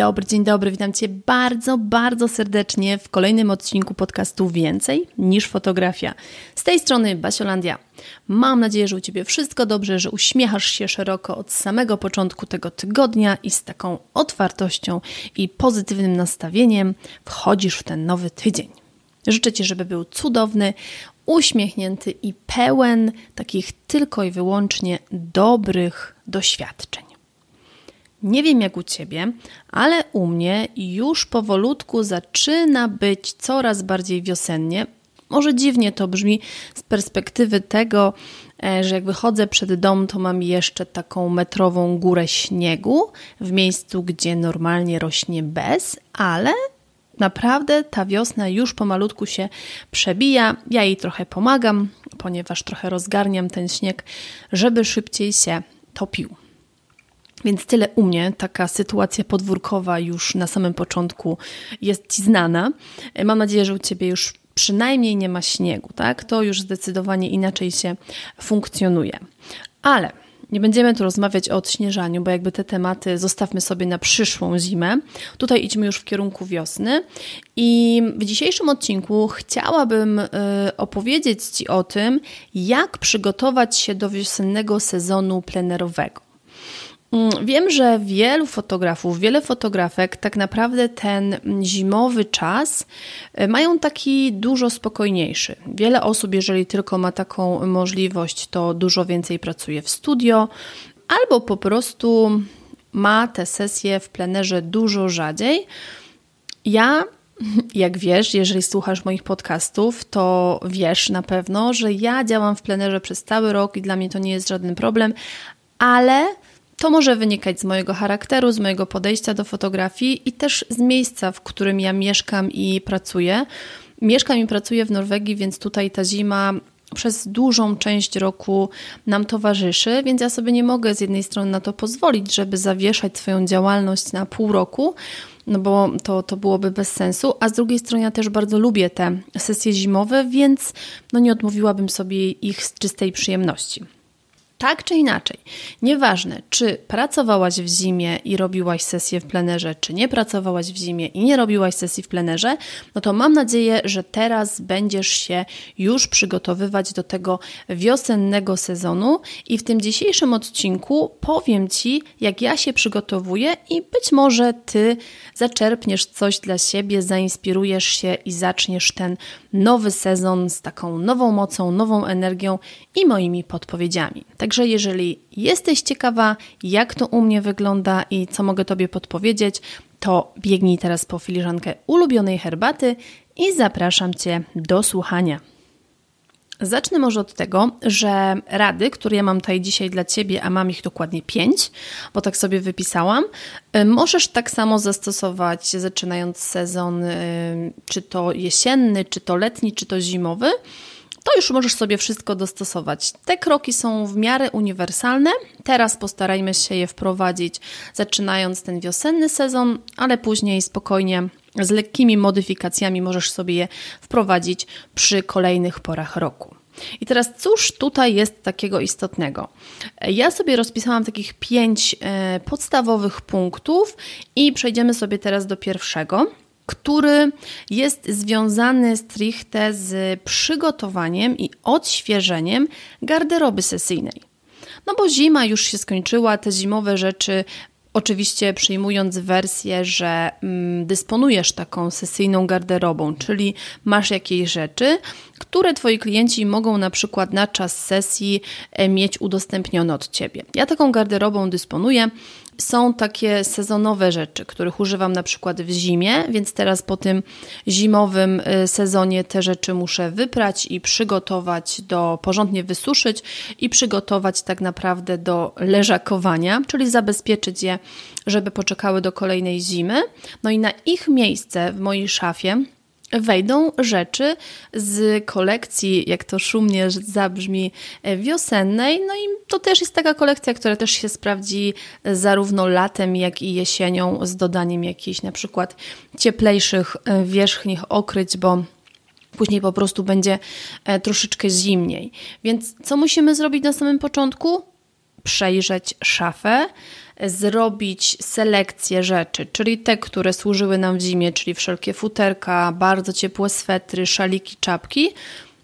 Dobry, dzień dobry. Witam Cię bardzo, bardzo serdecznie w kolejnym odcinku podcastu Więcej niż fotografia. Z tej strony Basiolandia. Mam nadzieję, że u Ciebie wszystko dobrze, że uśmiechasz się szeroko od samego początku tego tygodnia i z taką otwartością i pozytywnym nastawieniem wchodzisz w ten nowy tydzień. Życzę Ci, żeby był cudowny, uśmiechnięty i pełen takich tylko i wyłącznie dobrych doświadczeń. Nie wiem jak u ciebie, ale u mnie już powolutku zaczyna być coraz bardziej wiosennie. Może dziwnie to brzmi z perspektywy tego, e, że jak wychodzę przed dom, to mam jeszcze taką metrową górę śniegu w miejscu, gdzie normalnie rośnie bez, ale naprawdę ta wiosna już pomalutku się przebija. Ja jej trochę pomagam, ponieważ trochę rozgarniam ten śnieg, żeby szybciej się topił. Więc tyle u mnie, taka sytuacja podwórkowa już na samym początku jest Ci znana. Mam nadzieję, że u Ciebie już przynajmniej nie ma śniegu, tak? To już zdecydowanie inaczej się funkcjonuje. Ale nie będziemy tu rozmawiać o odśnieżaniu, bo jakby te tematy zostawmy sobie na przyszłą zimę. Tutaj idźmy już w kierunku wiosny. I w dzisiejszym odcinku chciałabym y, opowiedzieć Ci o tym, jak przygotować się do wiosennego sezonu plenerowego. Mm, wiem, że wielu fotografów, wiele fotografek tak naprawdę ten zimowy czas e, mają taki dużo spokojniejszy. Wiele osób, jeżeli tylko ma taką możliwość, to dużo więcej pracuje w studio albo po prostu ma te sesje w plenerze dużo rzadziej. Ja jak wiesz, jeżeli słuchasz moich podcastów, to wiesz na pewno, że ja działam w plenerze przez cały rok i dla mnie to nie jest żaden problem, ale to może wynikać z mojego charakteru, z mojego podejścia do fotografii i też z miejsca, w którym ja mieszkam i pracuję. Mieszkam i pracuję w Norwegii, więc tutaj ta zima przez dużą część roku nam towarzyszy, więc ja sobie nie mogę z jednej strony na to pozwolić, żeby zawieszać swoją działalność na pół roku, no bo to, to byłoby bez sensu, a z drugiej strony ja też bardzo lubię te sesje zimowe, więc no nie odmówiłabym sobie ich z czystej przyjemności. Tak czy inaczej, nieważne, czy pracowałaś w zimie i robiłaś sesję w plenerze, czy nie pracowałaś w zimie i nie robiłaś sesji w plenerze, no to mam nadzieję, że teraz będziesz się już przygotowywać do tego wiosennego sezonu i w tym dzisiejszym odcinku powiem Ci, jak ja się przygotowuję i być może Ty zaczerpniesz coś dla siebie, zainspirujesz się i zaczniesz ten nowy sezon z taką nową mocą, nową energią i moimi podpowiedziami. Także jeżeli jesteś ciekawa, jak to u mnie wygląda i co mogę Tobie podpowiedzieć, to biegnij teraz po filiżankę ulubionej herbaty i zapraszam Cię do słuchania. Zacznę może od tego, że rady, które ja mam tutaj dzisiaj dla Ciebie, a mam ich dokładnie pięć, bo tak sobie wypisałam, y, możesz tak samo zastosować, zaczynając sezon, y, czy to jesienny, czy to letni, czy to zimowy to już możesz sobie wszystko dostosować. Te kroki są w miarę uniwersalne. Teraz postarajmy się je wprowadzić, zaczynając ten wiosenny sezon, ale później spokojnie z lekkimi modyfikacjami możesz sobie je wprowadzić przy kolejnych porach roku. I teraz cóż tutaj jest takiego istotnego? Ja sobie rozpisałam takich pięć e, podstawowych punktów i przejdziemy sobie teraz do pierwszego który jest związany stricte z przygotowaniem i odświeżeniem garderoby sesyjnej. No bo zima już się skończyła, te zimowe rzeczy Oczywiście przyjmując wersję, że mm, dysponujesz taką sesyjną garderobą, czyli masz jakieś rzeczy, które Twoi klienci mogą na przykład na czas sesji e, mieć udostępnione od Ciebie. Ja taką garderobą dysponuję. Są takie sezonowe rzeczy, których używam na przykład w zimie, więc teraz po tym zimowym e, sezonie te rzeczy muszę wyprać i przygotować do, porządnie wysuszyć i przygotować tak naprawdę do leżakowania, czyli zabezpieczyć je, żeby poczekały do kolejnej zimy. No i na ich miejsce w mojej szafie wejdą rzeczy z kolekcji, jak to szumnie zabrzmi, e, wiosennej. No i to też jest taka kolekcja, która też się sprawdzi zarówno latem, jak i jesienią z dodaniem jakichś na przykład cieplejszych e, wierzchnich okryć, bo później po prostu będzie e, troszeczkę zimniej. Więc co musimy zrobić na samym początku? Przejrzeć szafę, zrobić selekcję rzeczy, czyli te, które służyły nam w zimie, czyli wszelkie futerka, bardzo ciepłe swetry, szaliki, czapki,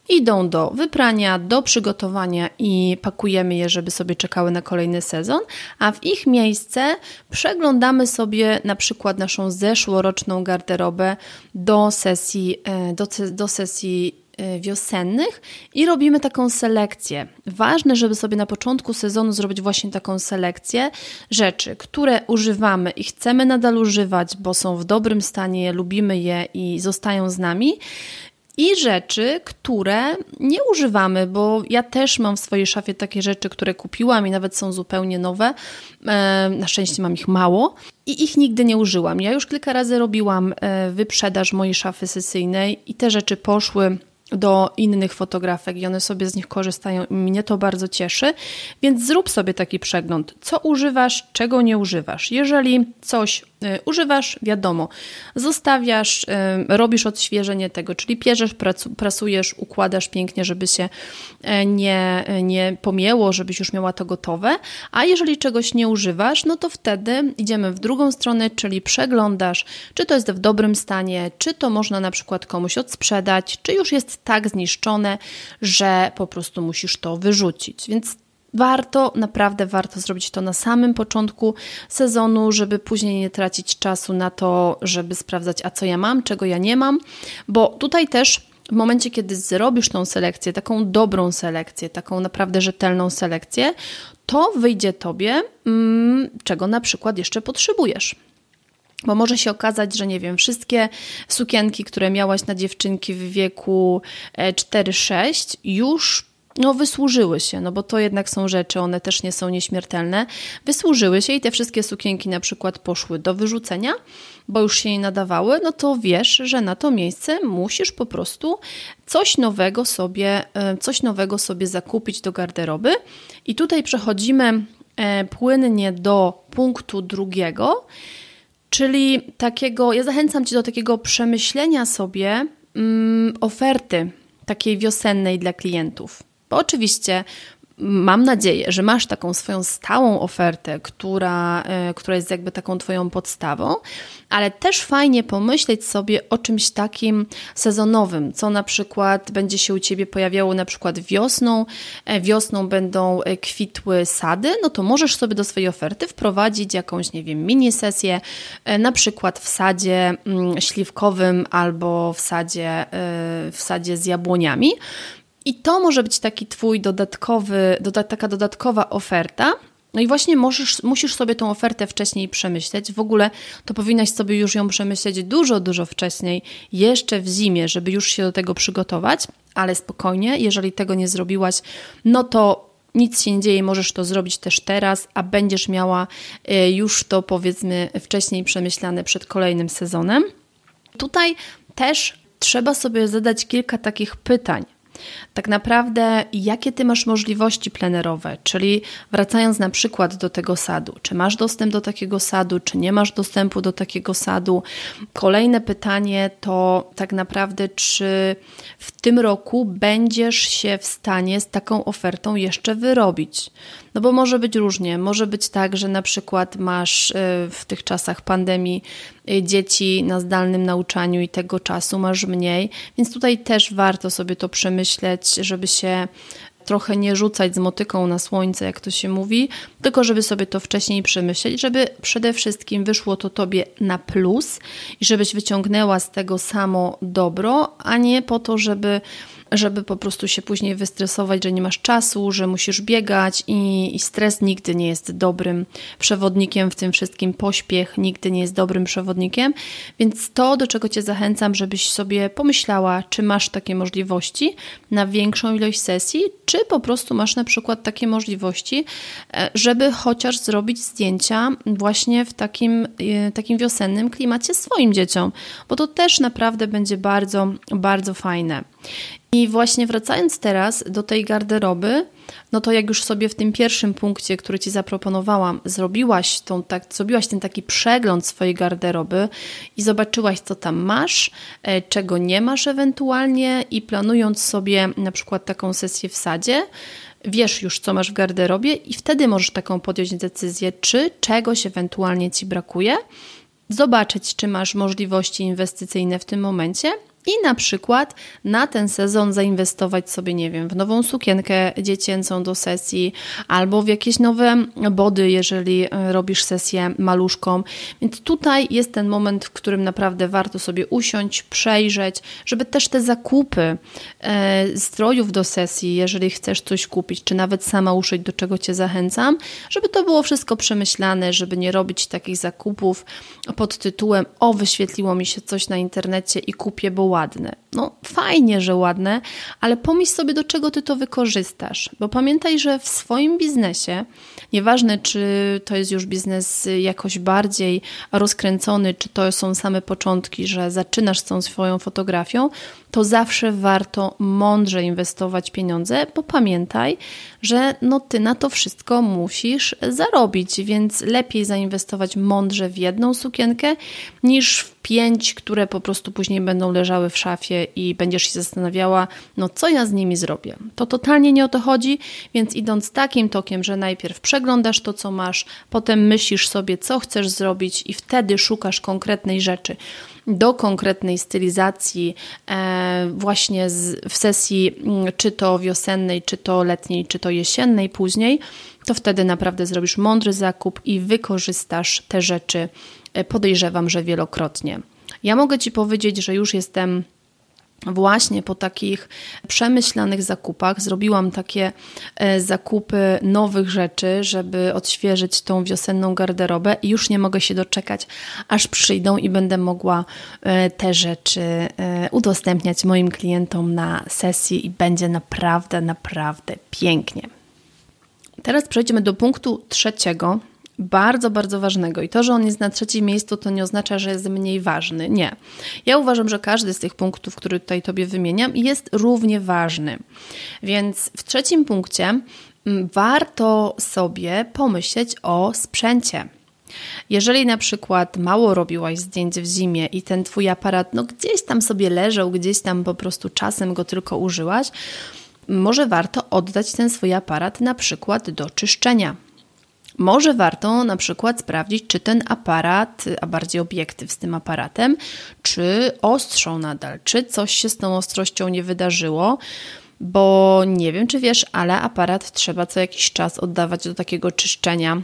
idą do wyprania, do przygotowania i pakujemy je, żeby sobie czekały na kolejny sezon, a w ich miejsce przeglądamy sobie na przykład naszą zeszłoroczną garderobę do sesji, e, do, do sesji wiosennych i robimy taką selekcję. Ważne, żeby sobie na początku sezonu zrobić właśnie taką selekcję rzeczy, które używamy i chcemy nadal używać, bo są w dobrym stanie, lubimy je i zostają z nami. I rzeczy, które nie używamy, bo ja też mam w swojej szafie takie rzeczy, które kupiłam i nawet są zupełnie nowe. E, na szczęście mam ich mało i ich nigdy nie użyłam. Ja już kilka razy robiłam e, wyprzedaż mojej szafy sesyjnej i te rzeczy poszły do innych fotografek i one sobie z nich korzystają i mnie to bardzo cieszy. Więc zrób sobie taki przegląd, co używasz, czego nie używasz. Jeżeli coś y, używasz, wiadomo, zostawiasz, y, robisz odświeżenie tego, czyli pierzesz, prasujesz, układasz pięknie, żeby się y, nie, nie pomięło, żebyś już miała to gotowe. A jeżeli czegoś nie używasz, no to wtedy idziemy w drugą stronę, czyli przeglądasz, czy to jest w dobrym stanie, czy to można na przykład komuś odsprzedać, czy już jest tak zniszczone, że po prostu musisz to wyrzucić. Więc warto, naprawdę warto zrobić to na samym początku sezonu, żeby później nie tracić czasu na to, żeby sprawdzać, a co ja mam, czego ja nie mam, bo tutaj też w momencie, kiedy zrobisz tą selekcję, taką dobrą selekcję, taką naprawdę rzetelną selekcję, to wyjdzie tobie, mm, czego na przykład jeszcze potrzebujesz. Bo może się okazać, że nie wiem, wszystkie sukienki, które miałaś na dziewczynki w wieku 4-6 e, już no, wysłużyły się, no bo to jednak są rzeczy, one też nie są nieśmiertelne. Wysłużyły się i te wszystkie sukienki na przykład poszły do wyrzucenia, bo już się nie nadawały, no to wiesz, że na to miejsce musisz po prostu coś nowego sobie, e, coś nowego sobie zakupić do garderoby. I tutaj przechodzimy e, płynnie do punktu drugiego, Czyli takiego, ja zachęcam Cię do takiego przemyślenia sobie mm, oferty takiej wiosennej dla klientów. Bo oczywiście mam nadzieję, że masz taką swoją stałą ofertę, która, e, która jest jakby taką Twoją podstawą, ale też fajnie pomyśleć sobie o czymś takim sezonowym, co na przykład będzie się u Ciebie pojawiało na przykład wiosną, e, wiosną będą e, kwitły sady, no to możesz sobie do swojej oferty wprowadzić jakąś, nie wiem, mini sesję, na przykład w sadzie mm, śliwkowym albo w sadzie, w sadzie z jabłoniami, i to może być taki twój dodatkowy, doda taka dodatkowa oferta. No i właśnie możesz, musisz sobie tą ofertę wcześniej przemyśleć. W ogóle to powinnaś sobie już ją przemyśleć dużo, dużo wcześniej, jeszcze w zimie, żeby już się do tego przygotować. Ale spokojnie, jeżeli tego nie zrobiłaś, no to nic się nie dzieje, możesz to zrobić też teraz, a będziesz miała y, już to powiedzmy wcześniej przemyślane przed kolejnym sezonem. Tutaj też trzeba sobie zadać kilka takich pytań tak naprawdę jakie ty masz możliwości plenerowe, czyli wracając na przykład do tego sadu, czy masz dostęp do takiego sadu, czy nie masz dostępu do takiego sadu. Kolejne pytanie to tak naprawdę, czy w tym roku będziesz się w stanie z taką ofertą jeszcze wyrobić. No bo może być różnie. Może być tak, że na przykład masz y, w tych czasach pandemii dzieci na zdalnym nauczaniu i tego czasu masz mniej, więc tutaj też warto sobie to przemyśleć, żeby się trochę nie rzucać z motyką na słońce, jak to się mówi, tylko żeby sobie to wcześniej przemyśleć, żeby przede wszystkim wyszło to tobie na plus i żebyś wyciągnęła z tego samo dobro, a nie po to, żeby żeby po prostu się później wystresować, że nie masz czasu, że musisz biegać i, i, stres nigdy nie jest dobrym przewodnikiem w tym wszystkim. Pośpiech nigdy nie jest dobrym przewodnikiem, więc to, do czego Cię zachęcam, żebyś sobie pomyślała, czy masz takie możliwości na większą ilość sesji, czy po prostu masz na przykład takie możliwości, e, żeby chociaż zrobić zdjęcia właśnie w takim, e, takim wiosennym klimacie swoim dzieciom, bo to też naprawdę będzie bardzo, bardzo fajne. I właśnie wracając teraz do tej garderoby, no to jak już sobie w tym pierwszym punkcie, który Ci zaproponowałam, zrobiłaś, tą, tak, zrobiłaś ten taki przegląd swojej garderoby i zobaczyłaś, co tam masz, e, czego nie masz ewentualnie i planując sobie na przykład taką sesję w sadzie, wiesz już, co masz w garderobie i wtedy możesz taką podjąć decyzję, czy czegoś ewentualnie Ci brakuje, zobaczyć, czy masz możliwości inwestycyjne w tym momencie i na przykład na ten sezon zainwestować sobie, nie wiem, w nową sukienkę dziecięcą do sesji albo w jakieś nowe body, jeżeli e, robisz sesję maluszką. Więc tutaj jest ten moment, w którym naprawdę warto sobie usiąść, przejrzeć, żeby też te zakupy e, strojów do sesji, jeżeli chcesz coś kupić, czy nawet sama uszyć, do czego Cię zachęcam, żeby to było wszystko przemyślane, żeby nie robić takich zakupów pod tytułem o, wyświetliło mi się coś na internecie i kupię, bo ładne. No fajnie, że ładne, ale pomyśl sobie, do czego ty to wykorzystasz. Bo pamiętaj, że w swoim biznesie, nieważne czy to jest już biznes jakoś bardziej rozkręcony, czy to są same początki, że zaczynasz z tą swoją fotografią, to zawsze warto mądrze inwestować pieniądze, bo pamiętaj, że no ty na to wszystko musisz zarobić, więc lepiej zainwestować mądrze w jedną sukienkę niż w pięć, które po prostu później będą leżały w szafie i będziesz się zastanawiała, no co ja z nimi zrobię. To totalnie nie o to chodzi, więc idąc takim tokiem, że najpierw przeglądasz to, co masz, potem myślisz sobie, co chcesz zrobić i wtedy szukasz konkretnej rzeczy do konkretnej stylizacji e, właśnie w sesji mm, czy to wiosennej, czy to letniej, czy to jesiennej później, to wtedy naprawdę zrobisz mądry zakup i wykorzystasz te rzeczy, e, podejrzewam, że wielokrotnie. Ja mogę Ci powiedzieć, że już jestem właśnie po takich przemyślanych zakupach zrobiłam takie e, zakupy nowych rzeczy, żeby odświeżyć tą wiosenną garderobę i już nie mogę się doczekać, aż przyjdą i będę mogła e, te rzeczy e, udostępniać moim klientom na sesji i będzie naprawdę, naprawdę pięknie. Teraz przejdziemy do punktu trzeciego, bardzo, bardzo ważnego. I to, że on jest na trzecim miejscu, to nie oznacza, że jest mniej ważny. Nie. Ja uważam, że każdy z tych punktów, które tutaj Tobie wymieniam, jest równie ważny. Więc w trzecim punkcie mm, warto sobie pomyśleć o sprzęcie. Jeżeli na przykład mało robiłaś zdjęć w zimie i ten twój aparat no gdzieś tam sobie leżał, gdzieś tam po prostu czasem go tylko użyłaś, może warto oddać ten swój aparat na przykład do czyszczenia może warto na przykład sprawdzić, czy ten aparat, a bardziej obiektyw z tym aparatem, czy ostrzą nadal, czy coś się z tą ostrością nie wydarzyło bo nie wiem, czy wiesz, ale aparat trzeba co jakiś czas oddawać do takiego czyszczenia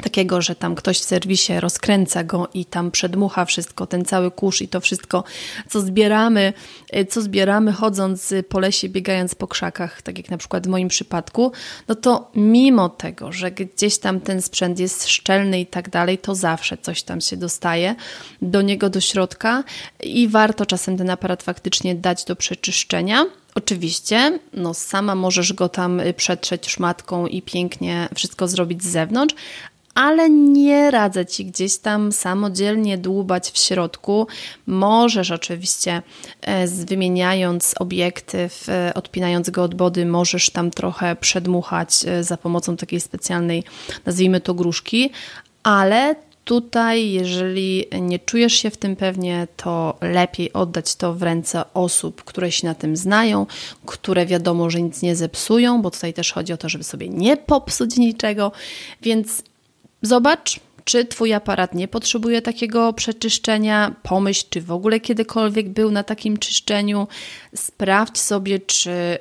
takiego, że tam ktoś w serwisie rozkręca go i tam przedmucha wszystko, ten cały kurz i to wszystko, co zbieramy, y, co zbieramy chodząc po lesie, biegając po krzakach, tak jak na przykład w moim przypadku, no to mimo tego, że gdzieś tam ten sprzęt jest szczelny i tak dalej, to zawsze coś tam się dostaje do niego, do środka i warto czasem ten aparat faktycznie dać do przeczyszczenia. Oczywiście, no sama możesz go tam y, przetrzeć szmatką i pięknie wszystko zrobić z zewnątrz, ale nie radzę Ci gdzieś tam samodzielnie dłubać w środku. Możesz oczywiście, e, wymieniając obiektyw, e, odpinając go od body, możesz tam trochę przedmuchać e, za pomocą takiej specjalnej, nazwijmy to gruszki, ale tutaj, jeżeli nie czujesz się w tym pewnie, to lepiej oddać to w ręce osób, które się na tym znają, które wiadomo, że nic nie zepsują, bo tutaj też chodzi o to, żeby sobie nie popsuć niczego, więc Zobacz, Czy Twój aparat nie potrzebuje takiego przeczyszczenia? Pomyśl, czy w ogóle kiedykolwiek był na takim czyszczeniu. Sprawdź sobie, czy e,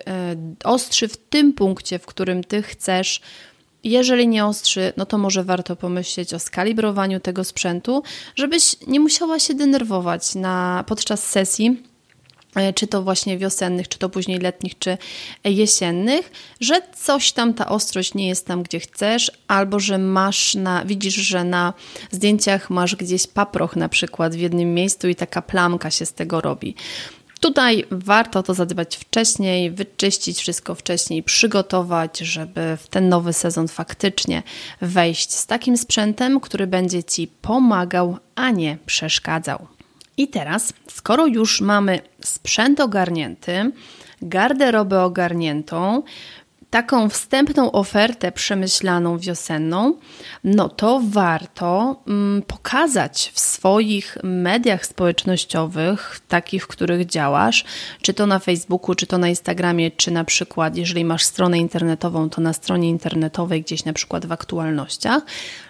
ostrzy w tym punkcie, w którym Ty chcesz. Jeżeli nie ostrzy, no to może warto pomyśleć o skalibrowaniu tego sprzętu, żebyś nie musiała się denerwować na, podczas sesji czy to właśnie wiosennych, czy to później letnich, czy jesiennych, że coś tam ta ostrość nie jest tam, gdzie chcesz, albo że masz na, widzisz, że na zdjęciach masz gdzieś paproch na przykład w jednym miejscu i taka plamka się z tego robi. Tutaj warto to zadbać wcześniej, wyczyścić wszystko wcześniej, przygotować, żeby w ten nowy sezon faktycznie wejść z takim sprzętem, który będzie Ci pomagał, a nie przeszkadzał. I teraz, skoro już mamy sprzęt ogarnięty, garderobę ogarniętą, taką wstępną ofertę przemyślaną wiosenną, no to warto mm, pokazać w swoich mediach społecznościowych, takich, w których działasz, czy to na Facebooku, czy to na Instagramie, czy na przykład, jeżeli masz stronę internetową, to na stronie internetowej, gdzieś na przykład w aktualnościach,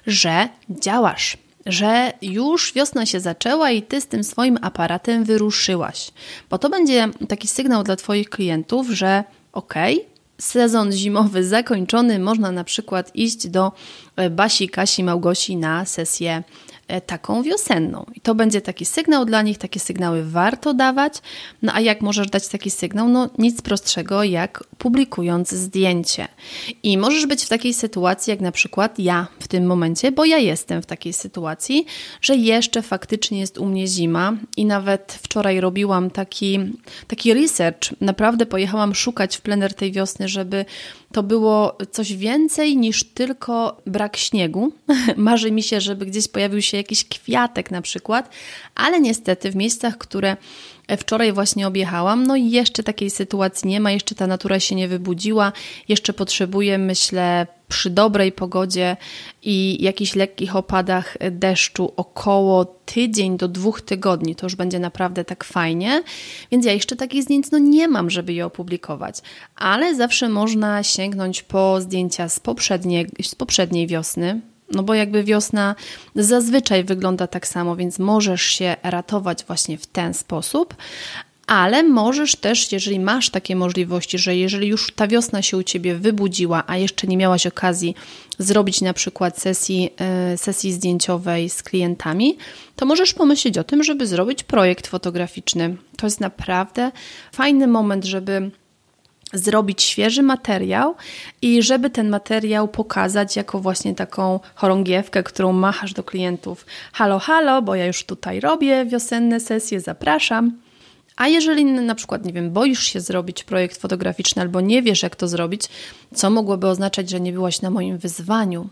że działasz że już wiosna się zaczęła i ty z tym swoim aparatem wyruszyłaś. Bo to będzie taki sygnał dla Twoich klientów, że okej, okay, sezon zimowy zakończony, można na przykład iść do e, Basi, Kasi, Małgosi na sesję taką wiosenną. I to będzie taki sygnał dla nich, takie sygnały warto dawać. No a jak możesz dać taki sygnał? No nic prostszego jak publikując zdjęcie. I możesz być w takiej sytuacji, jak na przykład ja w tym momencie, bo ja jestem w takiej sytuacji, że jeszcze faktycznie jest u mnie zima i nawet wczoraj robiłam taki, taki research. Naprawdę pojechałam szukać w plener tej wiosny, żeby to było coś więcej niż tylko brak śniegu. Marzy mi się, żeby gdzieś pojawił się jakiś kwiatek na przykład, ale niestety w miejscach, które wczoraj właśnie objechałam, no i jeszcze takiej sytuacji nie ma, jeszcze ta natura się nie wybudziła, jeszcze potrzebuję, myślę, przy dobrej pogodzie i jakichś lekkich opadach deszczu około tydzień do dwóch tygodni. To już będzie naprawdę tak fajnie. Więc ja jeszcze takich zdjęć no nie mam, żeby je opublikować. Ale zawsze można sięgnąć po zdjęcia z poprzedniej, z poprzedniej wiosny, no bo jakby wiosna zazwyczaj wygląda tak samo, więc możesz się ratować właśnie w ten sposób, ale możesz też, jeżeli masz takie możliwości, że jeżeli już ta wiosna się u ciebie wybudziła, a jeszcze nie miałaś okazji zrobić na przykład sesji, e, sesji zdjęciowej z klientami, to możesz pomyśleć o tym, żeby zrobić projekt fotograficzny. To jest naprawdę fajny moment, żeby zrobić świeży materiał i żeby ten materiał pokazać jako właśnie taką chorągiewkę, którą machasz do klientów. Halo, halo, bo ja już tutaj robię wiosenne sesje, zapraszam. A jeżeli na przykład, nie wiem, boisz się zrobić projekt fotograficzny albo nie wiesz, jak to zrobić, co mogłoby oznaczać, że nie byłaś na moim wyzwaniu.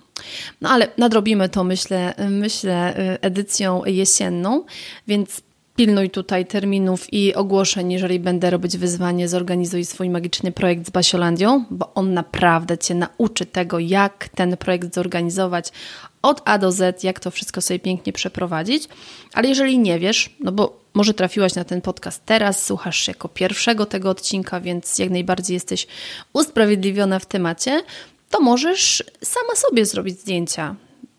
No ale nadrobimy to, myślę, myślę edycją jesienną, więc pilnuj tutaj terminów i ogłoszeń, jeżeli będę robić wyzwanie, zorganizuj swój magiczny projekt z Basiolandią, bo on naprawdę Cię nauczy tego, jak ten projekt zorganizować od A do Z, jak to wszystko sobie pięknie przeprowadzić. Ale jeżeli nie wiesz, no bo może trafiłaś na ten podcast teraz, słuchasz jako pierwszego tego odcinka, więc jak najbardziej jesteś usprawiedliwiona w temacie, to możesz sama sobie zrobić zdjęcia.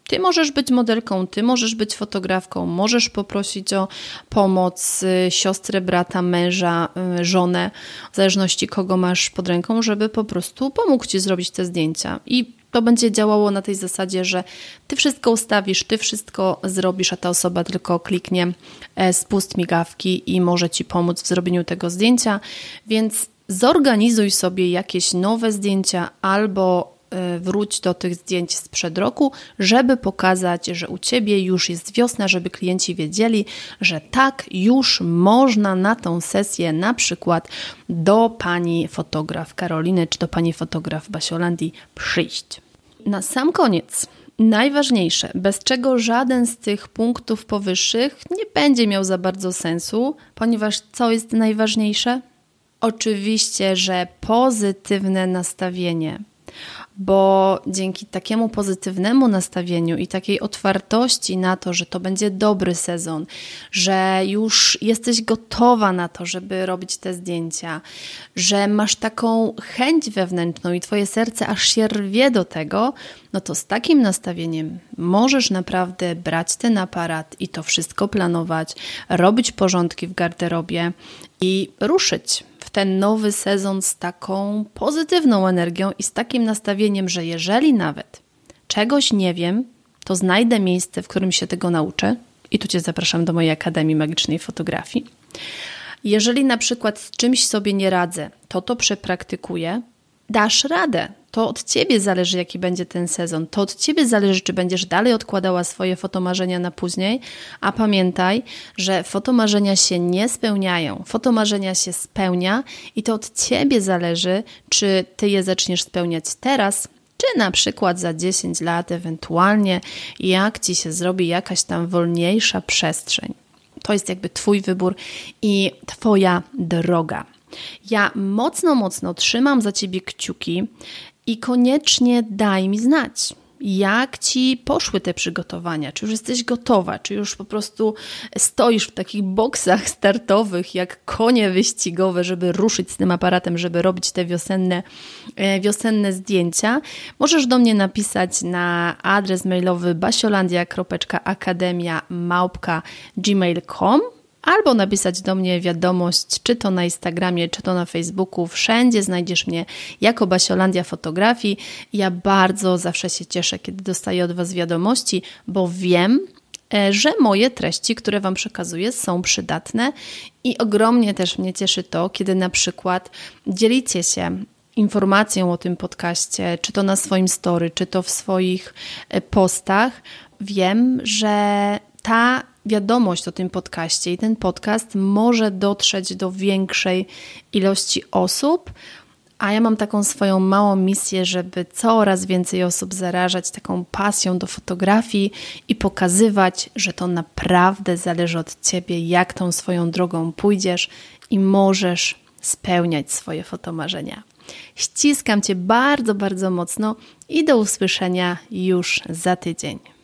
Ty możesz być modelką, ty możesz być fotografką, możesz poprosić o pomoc y, siostrę, brata, męża, y, żonę, w zależności kogo masz pod ręką, żeby po prostu pomógł ci zrobić te zdjęcia. I to będzie działało na tej zasadzie, że ty wszystko ustawisz, ty wszystko zrobisz, a ta osoba tylko kliknie e, spust migawki i może ci pomóc w zrobieniu tego zdjęcia. Więc zorganizuj sobie jakieś nowe zdjęcia albo wróć do tych zdjęć sprzed roku, żeby pokazać, że u Ciebie już jest wiosna, żeby klienci wiedzieli, że tak, już można na tą sesję na przykład do pani fotograf Karoliny czy do pani fotograf Basiolandii przyjść. Na sam koniec najważniejsze, bez czego żaden z tych punktów powyższych nie będzie miał za bardzo sensu, ponieważ co jest najważniejsze? Oczywiście, że pozytywne nastawienie bo dzięki takiemu pozytywnemu nastawieniu i takiej otwartości na to, że to będzie dobry sezon, że już jesteś gotowa na to, żeby robić te zdjęcia, że masz taką chęć wewnętrzną i twoje serce aż się rwie do tego, no to z takim nastawieniem możesz naprawdę brać ten aparat i to wszystko planować, robić porządki w garderobie i ruszyć ten nowy sezon z taką pozytywną energią i z takim nastawieniem, że jeżeli nawet czegoś nie wiem, to znajdę miejsce, w którym się tego nauczę. I tu Cię zapraszam do mojej Akademii Magicznej Fotografii. Jeżeli na przykład z czymś sobie nie radzę, to to przepraktykuję, dasz radę. To od ciebie zależy, jaki będzie ten sezon. To od ciebie zależy, czy będziesz dalej odkładała swoje fotomarzenia na później. A pamiętaj, że fotomarzenia się nie spełniają. Fotomarzenia się spełnia i to od ciebie zależy, czy ty je zaczniesz spełniać teraz, czy na przykład za 10 lat, ewentualnie jak ci się zrobi jakaś tam wolniejsza przestrzeń. To jest jakby Twój wybór i Twoja droga. Ja mocno, mocno trzymam za ciebie kciuki i koniecznie daj mi znać. Jak ci poszły te przygotowania? Czy już jesteś gotowa? Czy już po prostu stoisz w takich boksach startowych, jak konie wyścigowe, żeby ruszyć z tym aparatem, żeby robić te wiosenne, e, wiosenne zdjęcia? Możesz do mnie napisać na adres mailowy basiolandia.akademia.gmail.com albo napisać do mnie wiadomość, czy to na Instagramie, czy to na Facebooku. Wszędzie znajdziesz mnie jako Basiolandia Fotografii. Ja bardzo zawsze się cieszę, kiedy dostaję od Was wiadomości, bo wiem, e, że moje treści, które Wam przekazuję, są przydatne i ogromnie też mnie cieszy to, kiedy na przykład dzielicie się informacją o tym podcaście, czy to na swoim story, czy to w swoich e, postach. Wiem, że ta wiadomość o tym podcaście i ten podcast może dotrzeć do większej ilości osób. A ja mam taką swoją małą misję, żeby coraz więcej osób zarażać taką pasją do fotografii i pokazywać, że to naprawdę zależy od ciebie, jak tą swoją drogą pójdziesz i możesz spełniać swoje fotomarzenia. Ściskam cię bardzo, bardzo mocno i do usłyszenia już za tydzień.